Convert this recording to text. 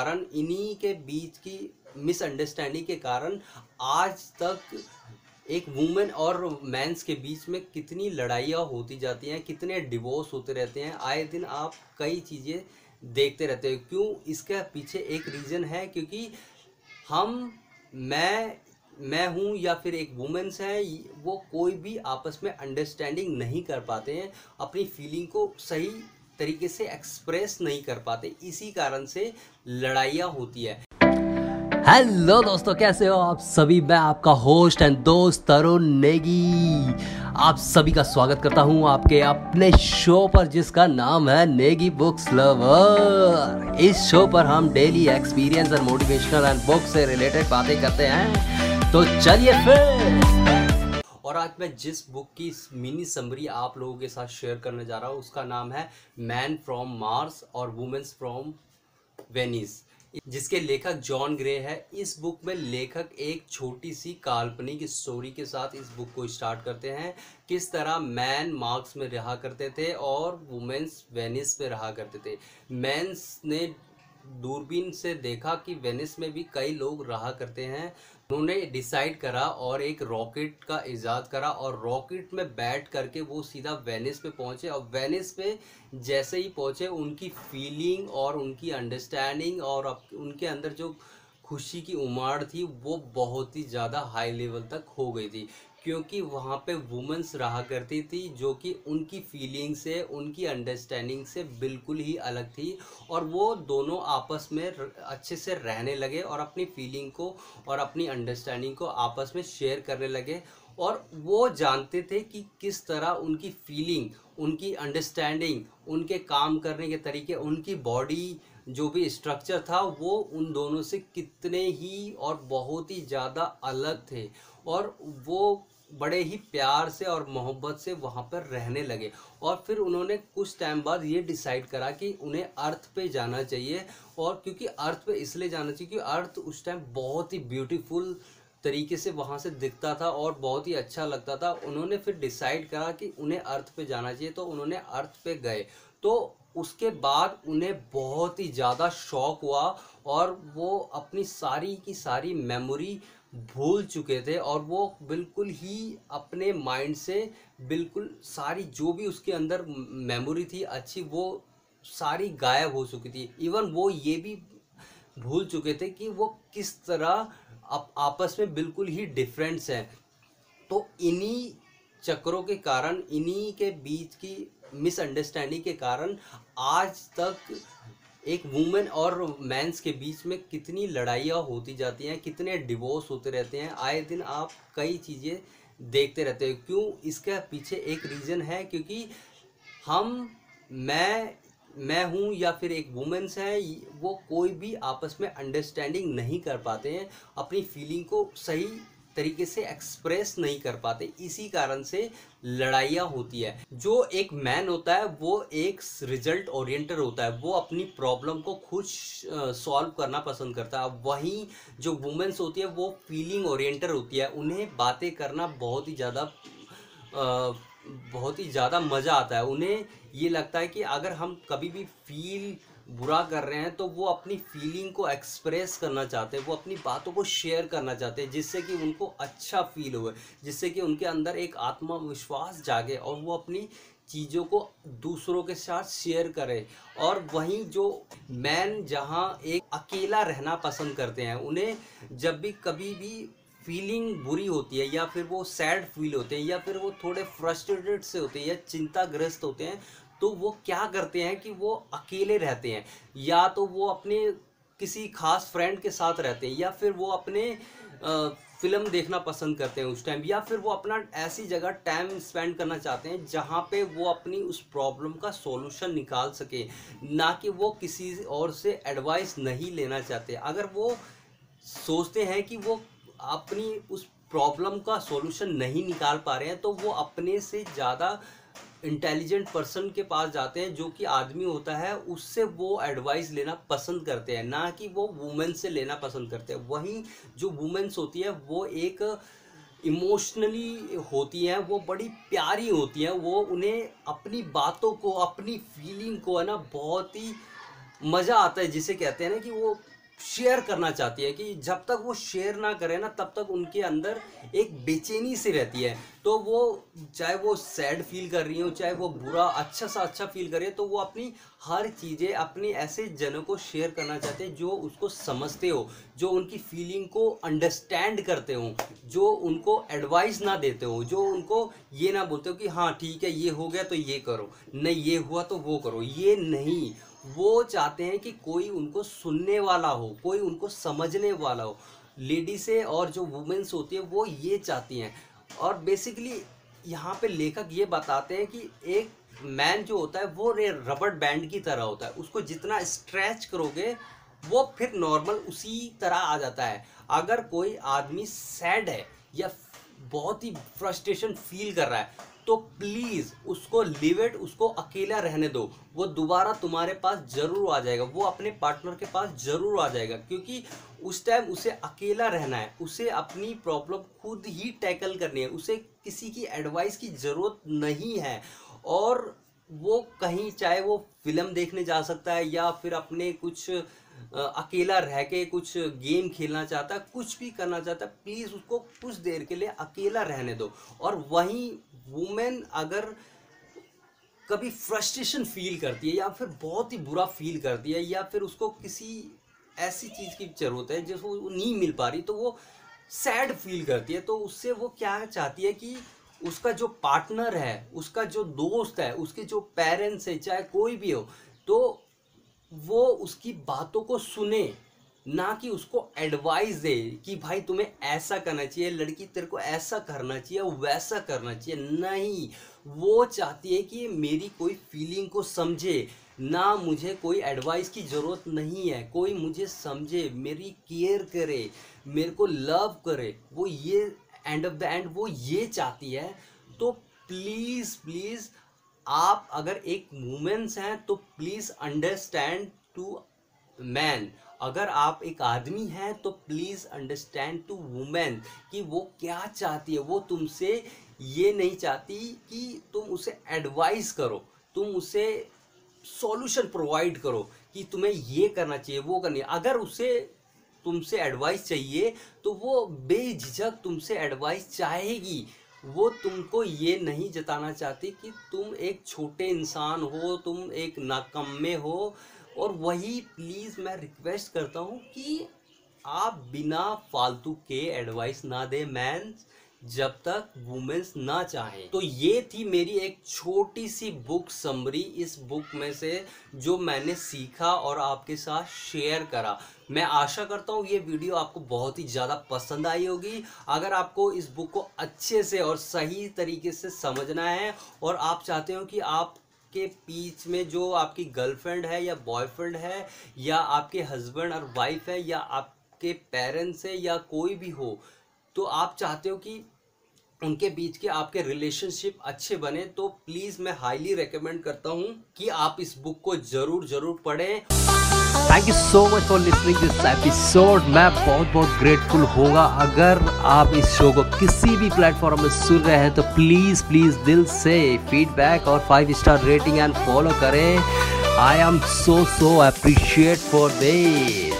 कारण, इन्हीं के बीच की मिसअंडरस्टैंडिंग के कारण आज तक एक वुमेन और मैंस के बीच में कितनी लड़ाइयाँ होती जाती हैं, कितने डिवोर्स होते रहते हैं, आए दिन आप कई चीज़ें देखते रहते हो। क्यों? इसके पीछे एक रीज़न है, क्योंकि हम, मैं मैं हूँ या फिर एक वुमेन्स है, वो कोई भी आपस में अंडरस्टैंडिंग नहीं कर पाते हैं, अपनी फीलिंग को सही तरीके से एक्सप्रेस नहीं कर पाते। इसी कारण से लड़ाइयाँ होती है। हेलो दोस्तों, कैसे हो आप सभी? मैं आपका होस्ट एंड दोस्त तरुण नेगी। आप सभी का स्वागत करता हूँ आपके अपने शो पर, जिसका नाम है नेगी बुक्स लवर इस शो पर हम daily experience and motivational and book से रिलेटेड बातें करते हैं। तो चलिए फिर। और आज मैं जिस बुक की मिनी समरी आप लोगों के साथ शेयर करने जा रहा हूँ, उसका नाम है मैन फ्रॉम मार्स और वुमेन्स फ्रॉम वेनिस जिसके लेखक जॉन ग्रे है। इस बुक में लेखक एक छोटी सी काल्पनिक स्टोरी के साथ इस बुक को स्टार्ट करते हैं। किस तरह मैन मार्क्स में रहा करते थे और वुमेन्स वेनिस में रहा करते थे। मैंस ने दूरबीन से देखा कि वेनिस में भी कई लोग रहा करते हैं। उन्होंने डिसाइड करा और एक रॉकेट का इजाद करा और रॉकेट में बैठ करके वो सीधा वेनिस पे पहुँचे और वेनिस पे जैसे ही पहुँचे, उनकी फीलिंग और उनकी अंडरस्टैंडिंग और उनके अंदर जो खुशी की उमाड़ थी, वो बहुत ही ज़्यादा हाई लेवल तक हो गई थी। क्योंकि वहाँ पे वुमेंस रहा करती थी, जो कि उनकी फीलिंग से, उनकी अंडरस्टैंडिंग से बिल्कुल ही अलग थी और वो दोनों आपस में अच्छे से रहने लगे और अपनी फीलिंग को और अपनी अंडरस्टैंडिंग को आपस में शेयर करने लगे और वो जानते थे कि किस तरह उनकी फीलिंग उनकी अंडरस्टैंडिंग उनके काम करने के तरीके, उनकी बॉडी जो भी स्ट्रक्चर था, वो उन दोनों से कितने ही और बहुत ही ज़्यादा अलग थे। और वो बड़े ही प्यार से और मोहब्बत से वहाँ पर रहने लगे। और फिर उन्होंने कुछ टाइम बाद ये डिसाइड करा कि उन्हें अर्थ पे जाना चाहिए। और क्योंकि अर्थ पे इसलिए जाना चाहिए क्योंकि अर्थ उस टाइम बहुत ही ब्यूटीफुल तरीके से वहाँ से दिखता था और बहुत ही अच्छा लगता था। उन्होंने फिर डिसाइड करा कि उन्हें अर्थ पे जाना चाहिए तो उन्होंने अर्थ पे गए। तो उसके बाद उन्हें बहुत ही ज़्यादा शौक हुआ और वो अपनी सारी की सारी मेमोरी भूल चुके थे और वो बिल्कुल ही अपने माइंड से बिल्कुल सारी जो भी उसके अंदर मेमोरी थी, अच्छी वो सारी गायब हो चुकी थी। इवन वो ये भी भूल चुके थे कि वो किस तरह आप, आपस में बिल्कुल ही डिफरेंट्स हैं। तो इन्हीं चक्रों के कारण, इन्हीं के बीच की मिसअंडरस्टैंडिंग के कारण आज तक एक वुमेन और मैंस के बीच में कितनी लड़ाइयाँ होती जाती हैं, कितने डिवोर्स होते रहते हैं, आए दिन आप कई चीज़ें देखते रहते हो। क्यों? इसके पीछे एक रीज़न है, क्योंकि हम, मैं मैं हूँ या फिर एक वुमेंस है वो कोई भी आपस में अंडरस्टैंडिंग नहीं कर पाते हैं, अपनी फीलिंग को सही तरीके से एक्सप्रेस नहीं कर पाते, इसी कारण से लड़ाइयाँ होती है। जो एक मैन होता है, वो एक रिज़ल्ट ओरिएंटेड होता है, वो अपनी प्रॉब्लम को खुद सॉल्व करना पसंद करता है। वहीं जो वुमेंस होती है, वो फीलिंग ओरिएंटेड होती है, उन्हें बातें करना बहुत ही ज़्यादा बहुत ही ज़्यादा मज़ा आता है। उन्हें ये लगता है कि अगर हम कभी भी फील बुरा कर रहे हैं तो वो अपनी फीलिंग को एक्सप्रेस करना चाहते हैं, वो अपनी बातों को शेयर करना चाहते हैं, जिससे कि उनको अच्छा फील हो, जिससे कि उनके अंदर एक आत्मविश्वास जागे और वो अपनी चीज़ों को दूसरों के साथ शेयर करें। और वहीं जो मैन जहाँ एक अकेला रहना पसंद करते हैं, उन्हें जब भी कभी भी फीलिंग बुरी होती है, या फिर वो सैड फील होते हैं, या फिर वो थोड़े फ्रस्ट्रेटेड से होते हैं, या चिंताग्रस्त होते हैं तो वो क्या करते हैं कि वो अकेले रहते हैं, या तो वो अपने किसी खास फ्रेंड के साथ रहते हैं, या फिर वो अपने फ़िल्म देखना पसंद करते हैं उस टाइम या फिर वो अपना ऐसी जगह टाइम स्पेंड करना चाहते हैं, जहाँ पे वो अपनी उस प्रॉब्लम का सॉल्यूशन निकाल सके, ना कि वो किसी और से एडवाइस नहीं लेना चाहते। अगर वो सोचते हैं कि वो अपनी उस प्रॉब्लम का सॉल्यूशन नहीं निकाल पा रहे हैं तो वो अपने से ज़्यादा इंटेलिजेंट पर्सन के पास जाते हैं, जो कि आदमी होता है, उससे वो एडवाइस लेना पसंद करते हैं, ना कि वो वुमेन से लेना पसंद करते हैं। वहीं जो वुमेन्स होती है, वो एक इमोशनली होती हैं, वो बड़ी प्यारी होती हैं, वो उन्हें अपनी बातों को, अपनी फीलिंग को, है ना, बहुत ही मज़ा आता है, जिसे कहते हैं ना कि वो शेयर करना चाहती है कि जब तक वो शेयर ना करे ना, तब तक उनके अंदर एक बेचैनी सी रहती है। तो वो चाहे वो सैड फील कर रही हो, चाहे वो बुरा अच्छा सा अच्छा फील करे तो वो अपनी हर चीज़ें अपने ऐसे जनों को शेयर करना चाहते हैं जो उसको समझते हो, जो उनकी फीलिंग को अंडरस्टैंड करते हो, जो उनको एडवाइस ना देते हो, जो उनको ये ना बोलते हो कि हाँ ठीक है, ये हो गया तो ये करो, नहीं, ये हुआ तो वो करो। ये नहीं। वो चाहते हैं कि कोई उनको सुनने वाला हो, कोई उनको समझने वाला हो। लेडीज़ें और जो वुमेंस होती है, वो ये चाहती हैं। और बेसिकली यहाँ पे लेखक ये बताते हैं कि एक मैन जो होता है, वो रबड़ बैंड की तरह होता है। उसको जितना स्ट्रेच करोगे, वो फिर नॉर्मल उसी तरह आ जाता है। अगर कोई आदमी सैड है या बहुत ही फ्रस्ट्रेशन फील कर रहा है तो प्लीज़ उसको लिव इट उसको अकेला रहने दो। वो दोबारा तुम्हारे पास ज़रूर आ जाएगा। वो अपने पार्टनर के पास ज़रूर आ जाएगा, क्योंकि उस टाइम उसे अकेला रहना है। उसे अपनी प्रॉब्लम खुद ही टैकल करनी है। उसे किसी की एडवाइस की ज़रूरत नहीं है। और वो कहीं चाहे वो फ़िल्म देखने जा सकता है या फिर अपने कुछ अकेला रह के कुछ गेम खेलना चाहता है, कुछ भी करना चाहता है प्लीज़ उसको कुछ देर के लिए अकेला रहने दो। और वहीं वुमेन अगर कभी फ्रस्ट्रेशन फील करती है या फिर बहुत ही बुरा फील करती है या फिर उसको किसी ऐसी चीज़ की ज़रूरत है जिसको नहीं मिल पा रही तो वो सैड फील करती है। तो उससे वो क्या चाहती है कि उसका जो पार्टनर है, उसका जो दोस्त है, उसके जो पेरेंट्स है, चाहे कोई भी हो तो वो उसकी बातों को सुने, ना कि उसको एडवाइस दे कि भाई तुम्हें ऐसा करना चाहिए, लड़की तेरे को ऐसा करना चाहिए, वैसा करना चाहिए। नहीं, वो चाहती है कि मेरी कोई फीलिंग को समझे, ना मुझे कोई एडवाइस की ज़रूरत नहीं है, कोई मुझे समझे, मेरी केयर करे, मेरे को लव करे। वो ये एंड ऑफ़ द एंड वो ये चाहती है तो प्लीज़ प्लीज़ आप अगर एक वुमेन्स हैं तो प्लीज़ अंडरस्टैंड टू मैन अगर आप एक आदमी हैं तो प्लीज़ अंडरस्टैंड टू वुमेन कि वो क्या चाहती है। वो तुमसे ये नहीं चाहती कि तुम उसे एडवाइस करो, तुम उसे सॉल्यूशन प्रोवाइड करो कि तुम्हें ये करना चाहिए, वो करनी अगर उसे तुमसे एडवाइस चाहिए तो वो बेझिझक तुमसे एडवाइस चाहेगी। वो तुमको ये नहीं जताना चाहती कि तुम एक छोटे इंसान हो, तुम एक नाकम्मे हो। और वही प्लीज़ मैं रिक्वेस्ट करता हूँ कि आप बिना फालतू के एडवाइस ना दें मैन जब तक वुमेन्स ना चाहें। तो ये थी मेरी एक छोटी सी बुक समरी इस बुक में से, जो मैंने सीखा और आपके साथ शेयर करा। मैं आशा करता हूँ ये वीडियो आपको बहुत ही ज़्यादा पसंद आई होगी। अगर आपको इस बुक को अच्छे से और सही तरीके से समझना है, और आप चाहते हो कि आप के बीच में जो आपकी गर्लफ्रेंड है या बॉयफ्रेंड है, या आपके हस्बैंड और वाइफ है, या आपके पेरेंट्स है, या कोई भी हो तो आप चाहते हो कि उनके बीच के आपके रिलेशनशिप अच्छे बने तो प्लीज़ मैं हाईली रेकमेंड करता हूँ कि आप इस बुक को ज़रूर ज़रूर पढ़ें। Thank you so much for listening this episode मैं बहुत बहुत ग्रेटफुल होगा अगर आप इस शो को किसी भी प्लेटफॉर्म में सुन रहे हैं तो प्लीज़ प्लीज़ दिल से फीडबैक और five star rating and follow करें। I am so so appreciate for this